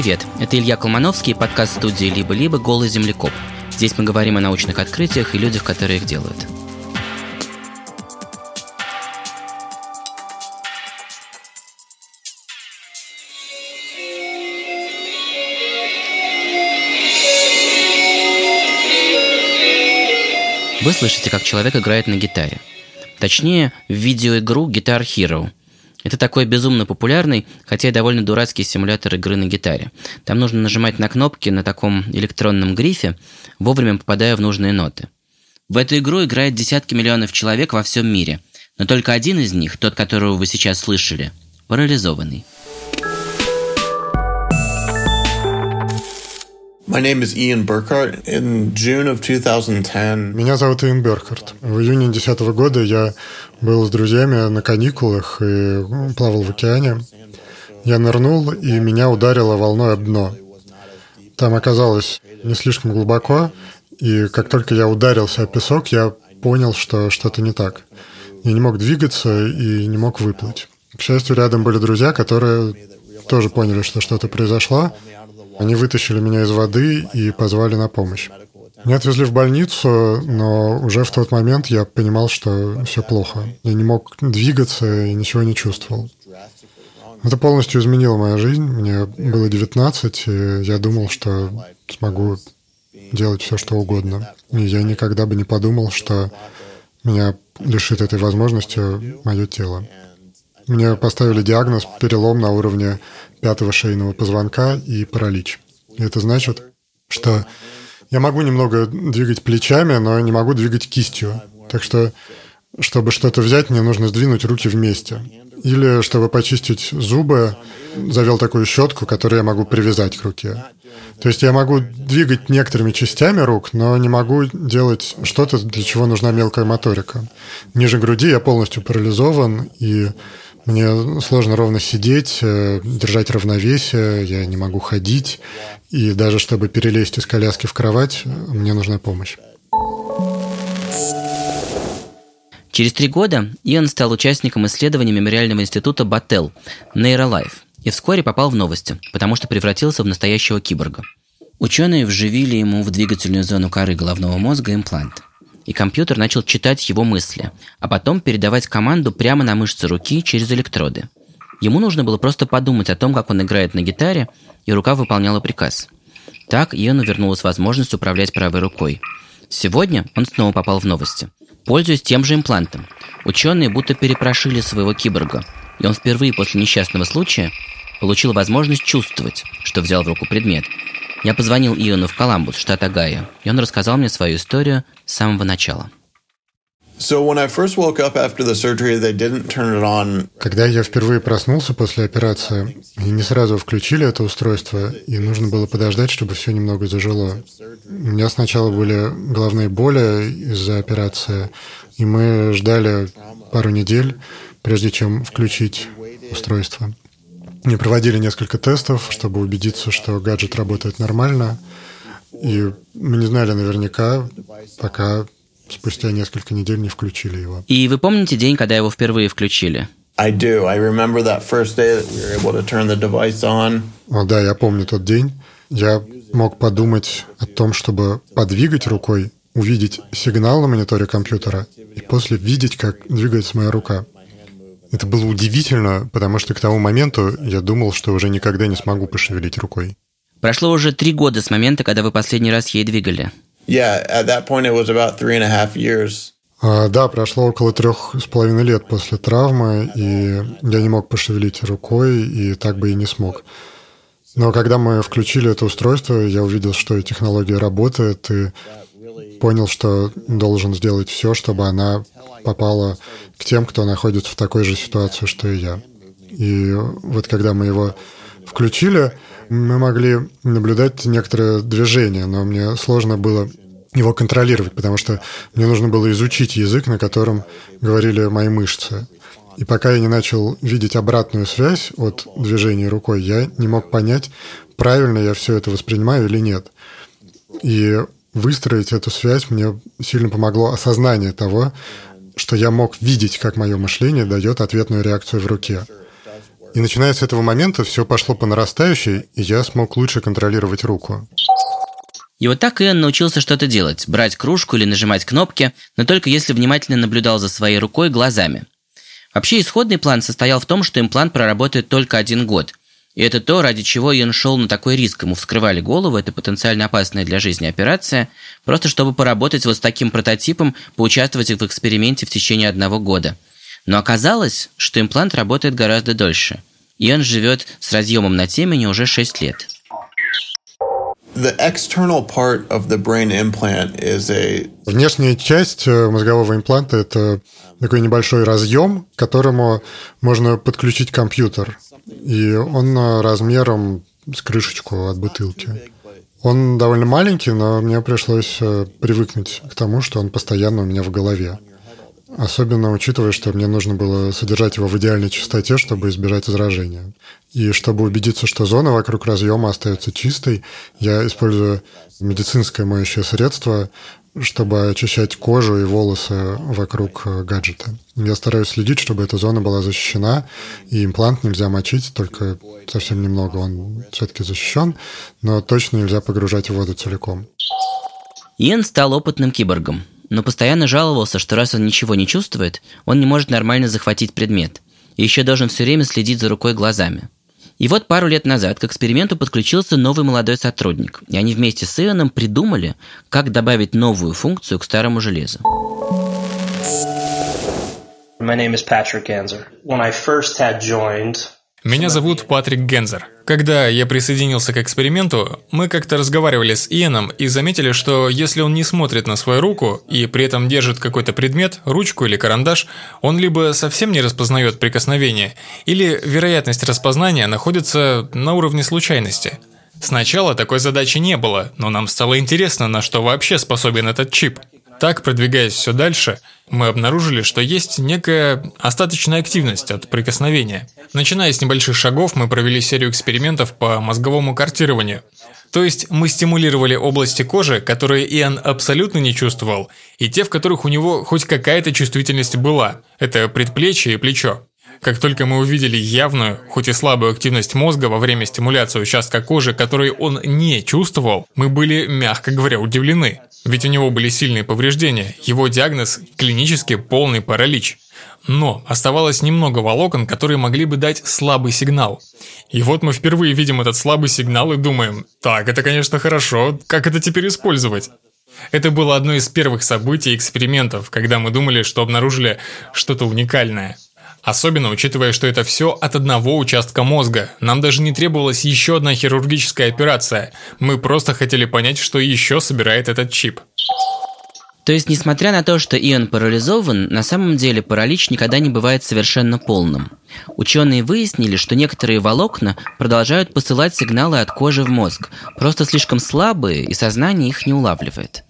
Привет, это Илья Колмановский, подкаст студии «Либо-либо. Голый землекоп». Здесь мы говорим о научных открытиях и людях, которые их делают. Вы слышите, как человек играет на гитаре. Точнее, в видеоигру Guitar Hero – это такой безумно популярный, хотя и довольно дурацкий симулятор игры на гитаре. Там нужно нажимать на кнопки на таком электронном грифе, вовремя попадая в нужные ноты. В эту игру играет десятки миллионов человек во всем мире, но только один из них, тот, которого вы сейчас слышали, парализованный. My name is Ian Burkhardt. In June of 2010... Меня зовут Иэн Беркарт. В июне 2010 года я был с друзьями на каникулах и плавал в океане. Я нырнул, и меня ударило волной об дно. Там оказалось не слишком глубоко, и как только я ударился о песок, я понял, что что-то не так. Я не мог двигаться и не мог выплыть. К счастью, рядом были друзья, которые тоже поняли, что что-то произошло, они вытащили меня из воды и позвали на помощь. Меня отвезли в больницу, но уже в тот момент я понимал, что все плохо. Я не мог двигаться и ничего не чувствовал. Это полностью изменило мою жизнь. Мне было 19, и я думал, что смогу делать все, что угодно. И я никогда бы не подумал, что меня лишит этой возможности мое тело. Мне поставили диагноз перелом на уровне пятого шейного позвонка и паралич. И это значит, что я могу немного двигать плечами, но не могу двигать кистью. Так что, чтобы что-то взять, мне нужно сдвинуть руки вместе. Или, чтобы почистить зубы, завел такую щетку, которую я могу привязать к руке. То есть я могу двигать некоторыми частями рук, но не могу делать что-то, для чего нужна мелкая моторика. Ниже груди я полностью парализован, и мне сложно ровно сидеть, э, держать равновесие, я не могу ходить. И даже чтобы перелезть из коляски в кровать, мне нужна помощь. Через три года Иоанн стал участником исследований мемориального института Баттел «Нейролайф» и вскоре попал в новости, потому что превратился в настоящего киборга. Ученые вживили ему в двигательную зону коры головного мозга имплант – и компьютер начал читать его мысли, а потом передавать команду прямо на мышцы руки через электроды. Ему нужно было просто подумать о том, как он играет на гитаре, и рука выполняла приказ. Так Иону вернулась возможность управлять правой рукой. Сегодня он снова попал в новости. Пользуясь тем же имплантом, ученые будто перепрошили своего киборга, и он впервые после несчастного случая получил возможность чувствовать, что взял в руку предмет, я позвонил Иону в Коламбус, штат Огайо, и он рассказал мне свою историю с самого начала. Когда я впервые проснулся после операции, они не сразу включили это устройство, и нужно было подождать, чтобы все немного зажило. У меня сначала были головные боли из-за операции, и мы ждали пару недель, прежде чем включить устройство. Мы проводили несколько тестов, чтобы убедиться, что гаджет работает нормально. И мы не знали наверняка, пока спустя несколько недель не включили его. И вы помните день, когда его впервые включили? I do. I remember that first day that we were able to turn the device on. О, да, я помню тот день. Я мог подумать о том, чтобы подвигать рукой, увидеть сигнал на мониторе компьютера и после видеть, как двигается моя рука. Это было удивительно, потому что к тому моменту я думал, что уже никогда не смогу пошевелить рукой. Прошло уже три года с момента, когда вы последний раз ей двигали. Yeah, at that point it was about three and a half years. А, да, прошло около трех с половиной лет после травмы, и я не мог пошевелить рукой, и так бы и не смог. Но когда мы включили это устройство, я увидел, что технология работает, и понял, что должен сделать все, чтобы она попала к тем, кто находится в такой же ситуации, что и я. И вот когда мы его включили, мы могли наблюдать некоторые движения, но мне сложно было его контролировать, потому что мне нужно было изучить язык, на котором говорили мои мышцы. И пока я не начал видеть обратную связь от движения рукой, я не мог понять, правильно я все это воспринимаю или нет. И выстроить эту связь мне сильно помогло осознание того, что я мог видеть, как мое мышление дает ответную реакцию в руке. И начиная с этого момента все пошло по нарастающей, и я смог лучше контролировать руку. И вот так Иоанн научился что-то делать, брать кружку или нажимать кнопки, но только если внимательно наблюдал за своей рукой глазами. Вообще исходный план состоял в том, что имплант проработает только один год. И это то, ради чего Иоанн шел на такой риск. Ему вскрывали голову, это потенциально опасная для жизни операция, просто чтобы поработать вот с таким прототипом, поучаствовать в эксперименте в течение одного года. Но оказалось, что имплант работает гораздо дольше. И он живет с разъемом на темени уже 6 лет. Внешняя часть э, мозгового импланта – это такой небольшой разъем, к которому можно подключить компьютер. И он э, размером с крышечку от бутылки. Он довольно маленький, но мне пришлось э, привыкнуть к тому, что он постоянно у меня в голове. Особенно учитывая, что мне нужно было содержать его в идеальной чистоте, чтобы избежать возражения. И чтобы убедиться, что зона вокруг разъема остается чистой, я использую медицинское моющее средство, чтобы очищать кожу и волосы вокруг э, гаджета. Я стараюсь следить, чтобы эта зона была защищена, и имплант нельзя мочить, только совсем немного он все-таки защищен, но точно нельзя погружать в воду целиком. Иэн стал опытным киборгом но постоянно жаловался, что раз он ничего не чувствует, он не может нормально захватить предмет, и еще должен все время следить за рукой глазами. И вот пару лет назад к эксперименту подключился новый молодой сотрудник, и они вместе с Ионом придумали, как добавить новую функцию к старому железу. My name is Patrick Ganser. When I first had joined, меня зовут Патрик Гензер. Когда я присоединился к эксперименту, мы как-то разговаривали с Иэном и заметили, что если он не смотрит на свою руку и при этом держит какой-то предмет, ручку или карандаш, он либо совсем не распознает прикосновение, или вероятность распознания находится на уровне случайности. Сначала такой задачи не было, но нам стало интересно, на что вообще способен этот чип. Так, продвигаясь все дальше, мы обнаружили, что есть некая остаточная активность от прикосновения. Начиная с небольших шагов, мы провели серию экспериментов по мозговому картированию. То есть мы стимулировали области кожи, которые Иоанн абсолютно не чувствовал, и те, в которых у него хоть какая-то чувствительность была. Это предплечье и плечо. Как только мы увидели явную, хоть и слабую активность мозга во время стимуляции участка кожи, который он не чувствовал, мы были, мягко говоря, удивлены. Ведь у него были сильные повреждения, его диагноз – клинически полный паралич. Но оставалось немного волокон, которые могли бы дать слабый сигнал. И вот мы впервые видим этот слабый сигнал и думаем, так, это конечно хорошо, как это теперь использовать? Это было одно из первых событий экспериментов, когда мы думали, что обнаружили что-то уникальное – Особенно учитывая, что это все от одного участка мозга. Нам даже не требовалась еще одна хирургическая операция. Мы просто хотели понять, что еще собирает этот чип. То есть, несмотря на то, что Ион парализован, на самом деле паралич никогда не бывает совершенно полным. Ученые выяснили, что некоторые волокна продолжают посылать сигналы от кожи в мозг, просто слишком слабые, и сознание их не улавливает.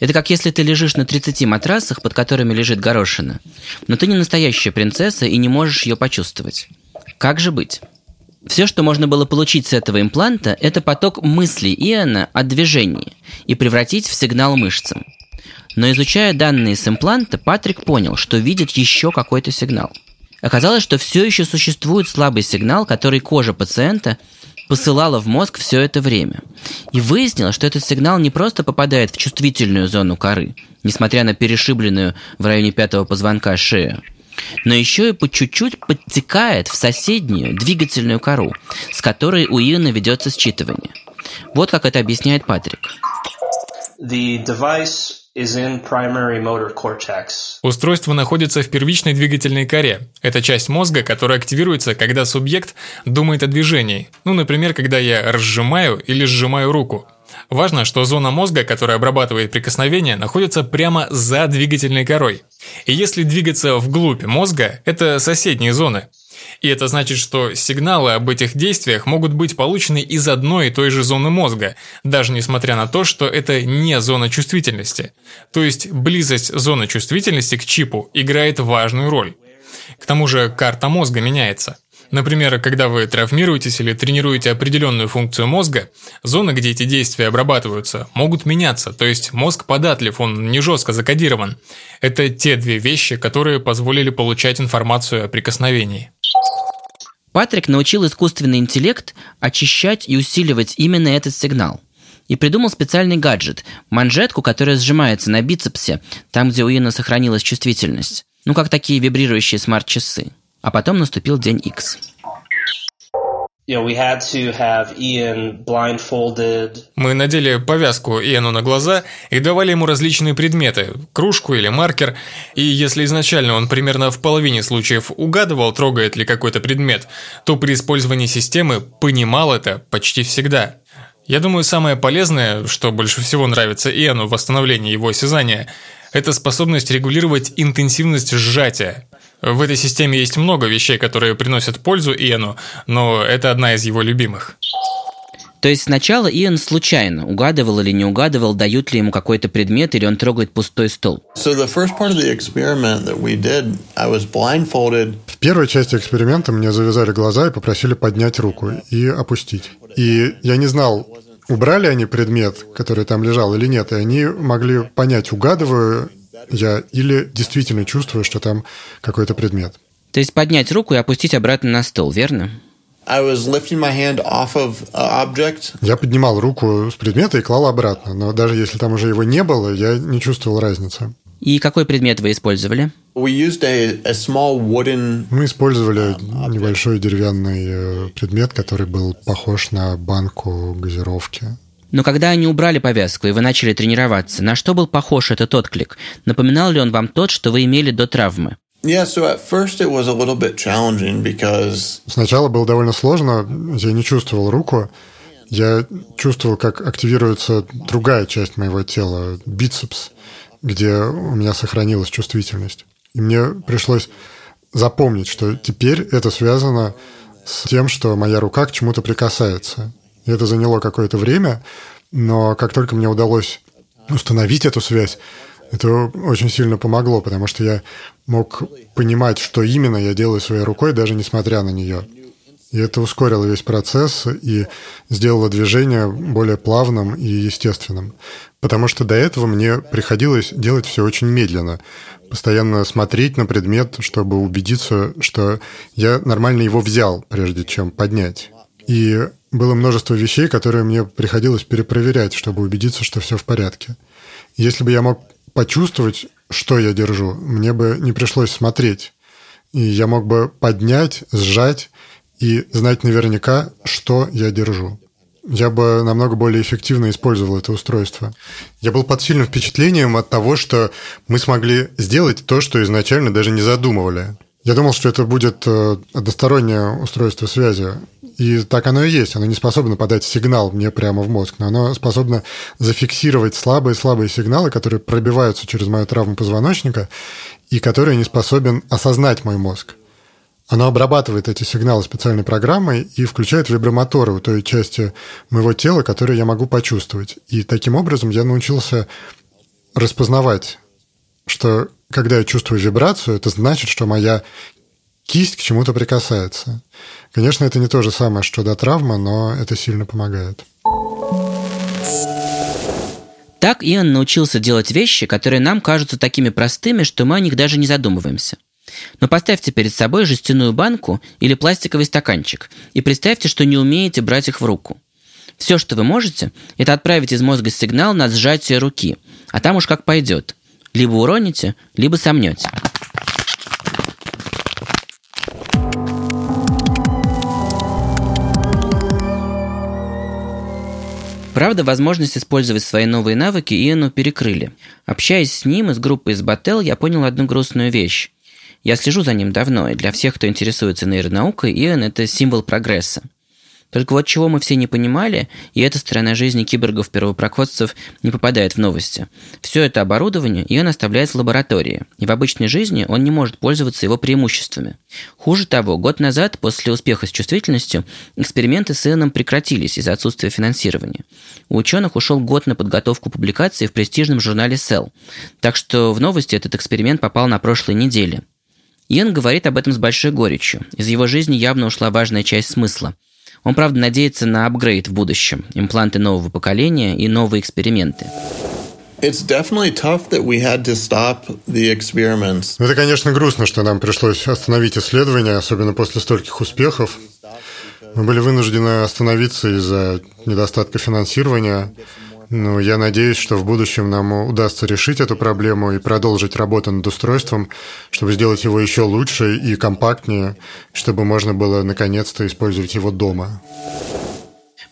Это как если ты лежишь на 30 матрасах, под которыми лежит горошина, но ты не настоящая принцесса и не можешь ее почувствовать. Как же быть? Все, что можно было получить с этого импланта, это поток мыслей Иона о движении и превратить в сигнал мышцам. Но изучая данные с импланта, Патрик понял, что видит еще какой-то сигнал. Оказалось, что все еще существует слабый сигнал, который кожа пациента посылала в мозг все это время. И выяснилось, что этот сигнал не просто попадает в чувствительную зону коры, несмотря на перешибленную в районе пятого позвонка шею, но еще и по чуть-чуть подтекает в соседнюю двигательную кору, с которой у Иона ведется считывание. Вот как это объясняет Патрик. The device Устройство находится в первичной двигательной коре. Это часть мозга, которая активируется, когда субъект думает о движении. Ну, например, когда я разжимаю или сжимаю руку. Важно, что зона мозга, которая обрабатывает прикосновение, находится прямо за двигательной корой. И если двигаться вглубь мозга, это соседние зоны. И это значит, что сигналы об этих действиях могут быть получены из одной и той же зоны мозга, даже несмотря на то, что это не зона чувствительности. То есть близость зоны чувствительности к чипу играет важную роль. К тому же карта мозга меняется. Например, когда вы травмируетесь или тренируете определенную функцию мозга, зоны, где эти действия обрабатываются, могут меняться, то есть мозг податлив, он не жестко закодирован. Это те две вещи, которые позволили получать информацию о прикосновении. Патрик научил искусственный интеллект очищать и усиливать именно этот сигнал. И придумал специальный гаджет – манжетку, которая сжимается на бицепсе, там, где у Иена сохранилась чувствительность. Ну, как такие вибрирующие смарт-часы. А потом наступил день X. Мы надели повязку Иэну на глаза и давали ему различные предметы, кружку или маркер, и если изначально он примерно в половине случаев угадывал, трогает ли какой-то предмет, то при использовании системы понимал это почти всегда. Я думаю, самое полезное, что больше всего нравится Иэну в восстановлении его осязания, это способность регулировать интенсивность сжатия. В этой системе есть много вещей, которые приносят пользу Иэну, но это одна из его любимых. То есть сначала Иэн случайно угадывал или не угадывал, дают ли ему какой-то предмет, или он трогает пустой стол. В первой части эксперимента мне завязали глаза и попросили поднять руку и опустить. И я не знал, убрали они предмет, который там лежал или нет, и они могли понять, угадываю я или действительно чувствую, что там какой-то предмет. То есть поднять руку и опустить обратно на стол, верно? Я поднимал руку с предмета и клал обратно, но даже если там уже его не было, я не чувствовал разницы. И какой предмет вы использовали? Мы использовали небольшой деревянный э, предмет, который был похож на банку газировки. Но когда они убрали повязку и вы начали тренироваться, на что был похож этот отклик? Напоминал ли он вам тот, что вы имели до травмы? Сначала было довольно сложно, я не чувствовал руку, я чувствовал, как активируется другая часть моего тела, бицепс, где у меня сохранилась чувствительность. И мне пришлось запомнить, что теперь это связано с тем, что моя рука к чему-то прикасается. И это заняло какое-то время, но как только мне удалось установить эту связь, это очень сильно помогло, потому что я мог понимать, что именно я делаю своей рукой, даже несмотря на нее. И это ускорило весь процесс и сделало движение более плавным и естественным. Потому что до этого мне приходилось делать все очень медленно. Постоянно смотреть на предмет, чтобы убедиться, что я нормально его взял, прежде чем поднять. И было множество вещей, которые мне приходилось перепроверять, чтобы убедиться, что все в порядке. Если бы я мог почувствовать, что я держу, мне бы не пришлось смотреть. И я мог бы поднять, сжать и знать наверняка, что я держу. Я бы намного более эффективно использовал это устройство. Я был под сильным впечатлением от того, что мы смогли сделать то, что изначально даже не задумывали. Я думал, что это будет э, одностороннее устройство связи. И так оно и есть. Оно не способно подать сигнал мне прямо в мозг, но оно способно зафиксировать слабые-слабые сигналы, которые пробиваются через мою травму позвоночника и которые не способен осознать мой мозг. Оно обрабатывает эти сигналы специальной программой и включает вибромоторы у той части моего тела, которые я могу почувствовать. И таким образом я научился распознавать, что когда я чувствую вибрацию, это значит, что моя кисть к чему-то прикасается. Конечно, это не то же самое, что до травмы, но это сильно помогает. Так Иоанн научился делать вещи, которые нам кажутся такими простыми, что мы о них даже не задумываемся. Но поставьте перед собой жестяную банку или пластиковый стаканчик и представьте, что не умеете брать их в руку. Все, что вы можете, это отправить из мозга сигнал на сжатие руки, а там уж как пойдет. Либо уроните, либо сомнете. Правда, возможность использовать свои новые навыки Иэну перекрыли. Общаясь с ним и с группой из Бател, я понял одну грустную вещь. Я слежу за ним давно, и для всех, кто интересуется нейронаукой, Иэн – это символ прогресса. Только вот чего мы все не понимали, и эта сторона жизни киборгов-первопроходцев не попадает в новости. Все это оборудование Иэн оставляет в лаборатории, и в обычной жизни он не может пользоваться его преимуществами. Хуже того, год назад, после успеха с чувствительностью, эксперименты с Иэном прекратились из-за отсутствия финансирования. У ученых ушел год на подготовку публикации в престижном журнале Cell, так что в новости этот эксперимент попал на прошлой неделе. Иэн говорит об этом с большой горечью. Из его жизни явно ушла важная часть смысла. Он, правда, надеется на апгрейд в будущем, импланты нового поколения и новые эксперименты. Ну, это, конечно, грустно, что нам пришлось остановить исследования, особенно после стольких успехов. Мы были вынуждены остановиться из-за недостатка финансирования. Но я надеюсь, что в будущем нам удастся решить эту проблему и продолжить работу над устройством, чтобы сделать его еще лучше и компактнее, чтобы можно было наконец-то использовать его дома.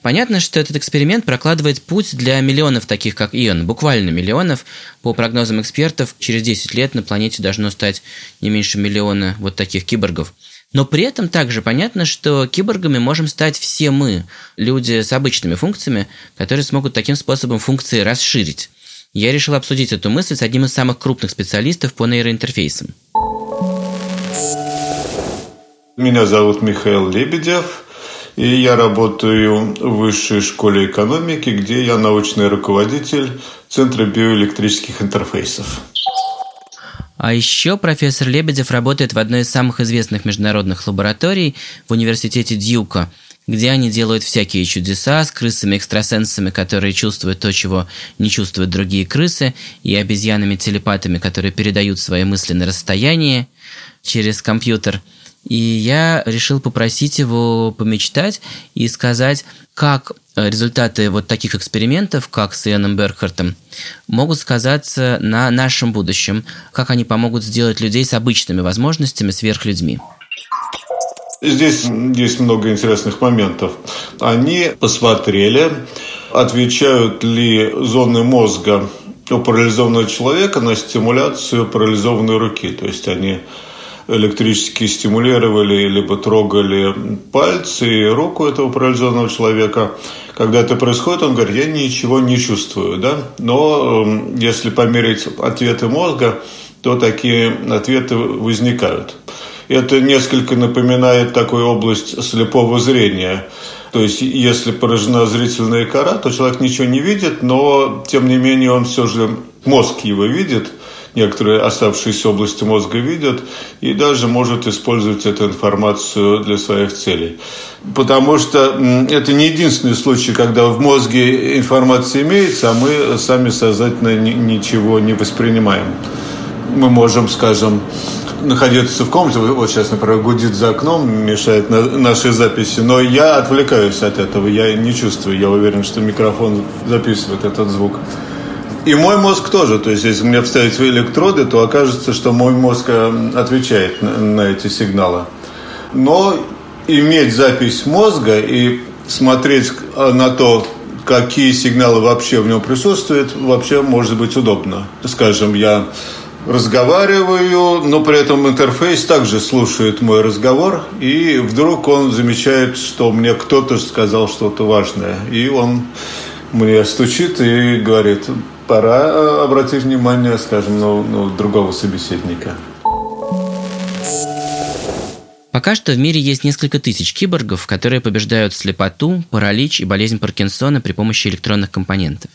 Понятно, что этот эксперимент прокладывает путь для миллионов таких, как Ион, буквально миллионов. По прогнозам экспертов, через 10 лет на планете должно стать не меньше миллиона вот таких киборгов. Но при этом также понятно, что киборгами можем стать все мы, люди с обычными функциями, которые смогут таким способом функции расширить. Я решил обсудить эту мысль с одним из самых крупных специалистов по нейроинтерфейсам. Меня зовут Михаил Лебедев. И я работаю в высшей школе экономики, где я научный руководитель Центра биоэлектрических интерфейсов. А еще профессор Лебедев работает в одной из самых известных международных лабораторий в университете Дьюка, где они делают всякие чудеса с крысами-экстрасенсами, которые чувствуют то, чего не чувствуют другие крысы, и обезьянами-телепатами, которые передают свои мысли на расстоянии через компьютер – и я решил попросить его помечтать и сказать, как э, результаты вот таких экспериментов, как с Иоанном Беркхартом, могут сказаться на нашем будущем, как они помогут сделать людей с обычными возможностями сверхлюдьми. Здесь есть много интересных моментов. Они посмотрели, отвечают ли зоны мозга у парализованного человека на стимуляцию парализованной руки. То есть они электрически стимулировали, либо трогали пальцы и руку этого парализованного человека. Когда это происходит, он говорит, я ничего не чувствую. Да? Но эм, если померить ответы мозга, то такие ответы возникают. Это несколько напоминает такую область слепого зрения. То есть, если поражена зрительная кора, то человек ничего не видит, но, тем не менее, он все же, мозг его видит – некоторые оставшиеся области мозга видят и даже может использовать эту информацию для своих целей. Потому что это не единственный случай, когда в мозге информация имеется, а мы сами сознательно ничего не воспринимаем. Мы можем, скажем, находиться в комнате, вот сейчас, например, гудит за окном, мешает на нашей записи, но я отвлекаюсь от этого, я не чувствую, я уверен, что микрофон записывает этот звук. И мой мозг тоже. То есть, если мне вставить свои электроды, то окажется, что мой мозг э, отвечает на, на эти сигналы. Но иметь запись мозга и смотреть э, на то, какие сигналы вообще в нем присутствуют, вообще может быть удобно. Скажем, я разговариваю, но при этом интерфейс также слушает мой разговор, и вдруг он замечает, что мне кто-то сказал что-то важное, и он мне стучит и говорит, пора э, обратить внимание, скажем, на, на другого собеседника. Пока что в мире есть несколько тысяч киборгов, которые побеждают слепоту, паралич и болезнь Паркинсона при помощи электронных компонентов.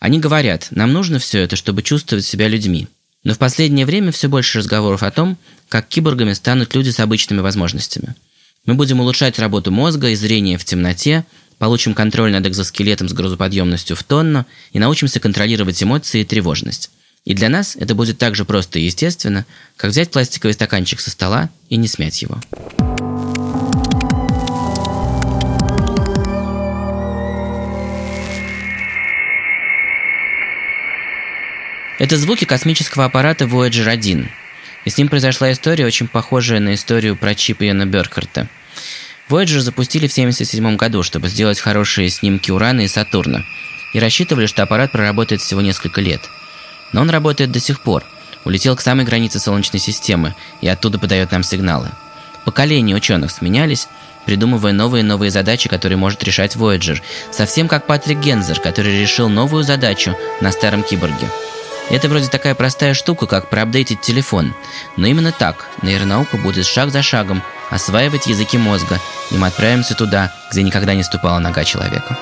Они говорят, нам нужно все это, чтобы чувствовать себя людьми. Но в последнее время все больше разговоров о том, как киборгами станут люди с обычными возможностями. Мы будем улучшать работу мозга и зрение в темноте, получим контроль над экзоскелетом с грузоподъемностью в тонну и научимся контролировать эмоции и тревожность. И для нас это будет так же просто и естественно, как взять пластиковый стаканчик со стола и не смять его. Это звуки космического аппарата Voyager 1. И с ним произошла история, очень похожая на историю про чип Иона Беркхарта – Voyager запустили в 1977 году, чтобы сделать хорошие снимки Урана и Сатурна, и рассчитывали, что аппарат проработает всего несколько лет. Но он работает до сих пор, улетел к самой границе Солнечной системы и оттуда подает нам сигналы. Поколения ученых сменялись, придумывая новые и новые задачи, которые может решать Voyager, совсем как Патрик Гензер, который решил новую задачу на старом киборге. Это вроде такая простая штука, как проапдейтить телефон. Но именно так нейронаука будет шаг за шагом осваивать языки мозга, и мы отправимся туда, где никогда не ступала нога человека.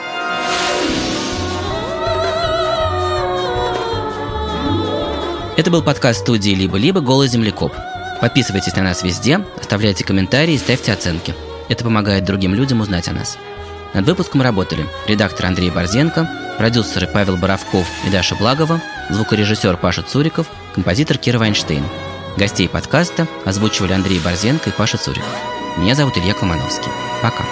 Это был подкаст студии «Либо-либо. Голый землекоп». Подписывайтесь на нас везде, оставляйте комментарии и ставьте оценки. Это помогает другим людям узнать о нас. Над выпуском работали редактор Андрей Борзенко, Продюсеры Павел Боровков и Даша Благова, звукорежиссер Паша Цуриков, композитор Кира Вайнштейн. Гостей подкаста озвучивали Андрей Борзенко и Паша Цуриков. Меня зовут Илья Колмановский. Пока.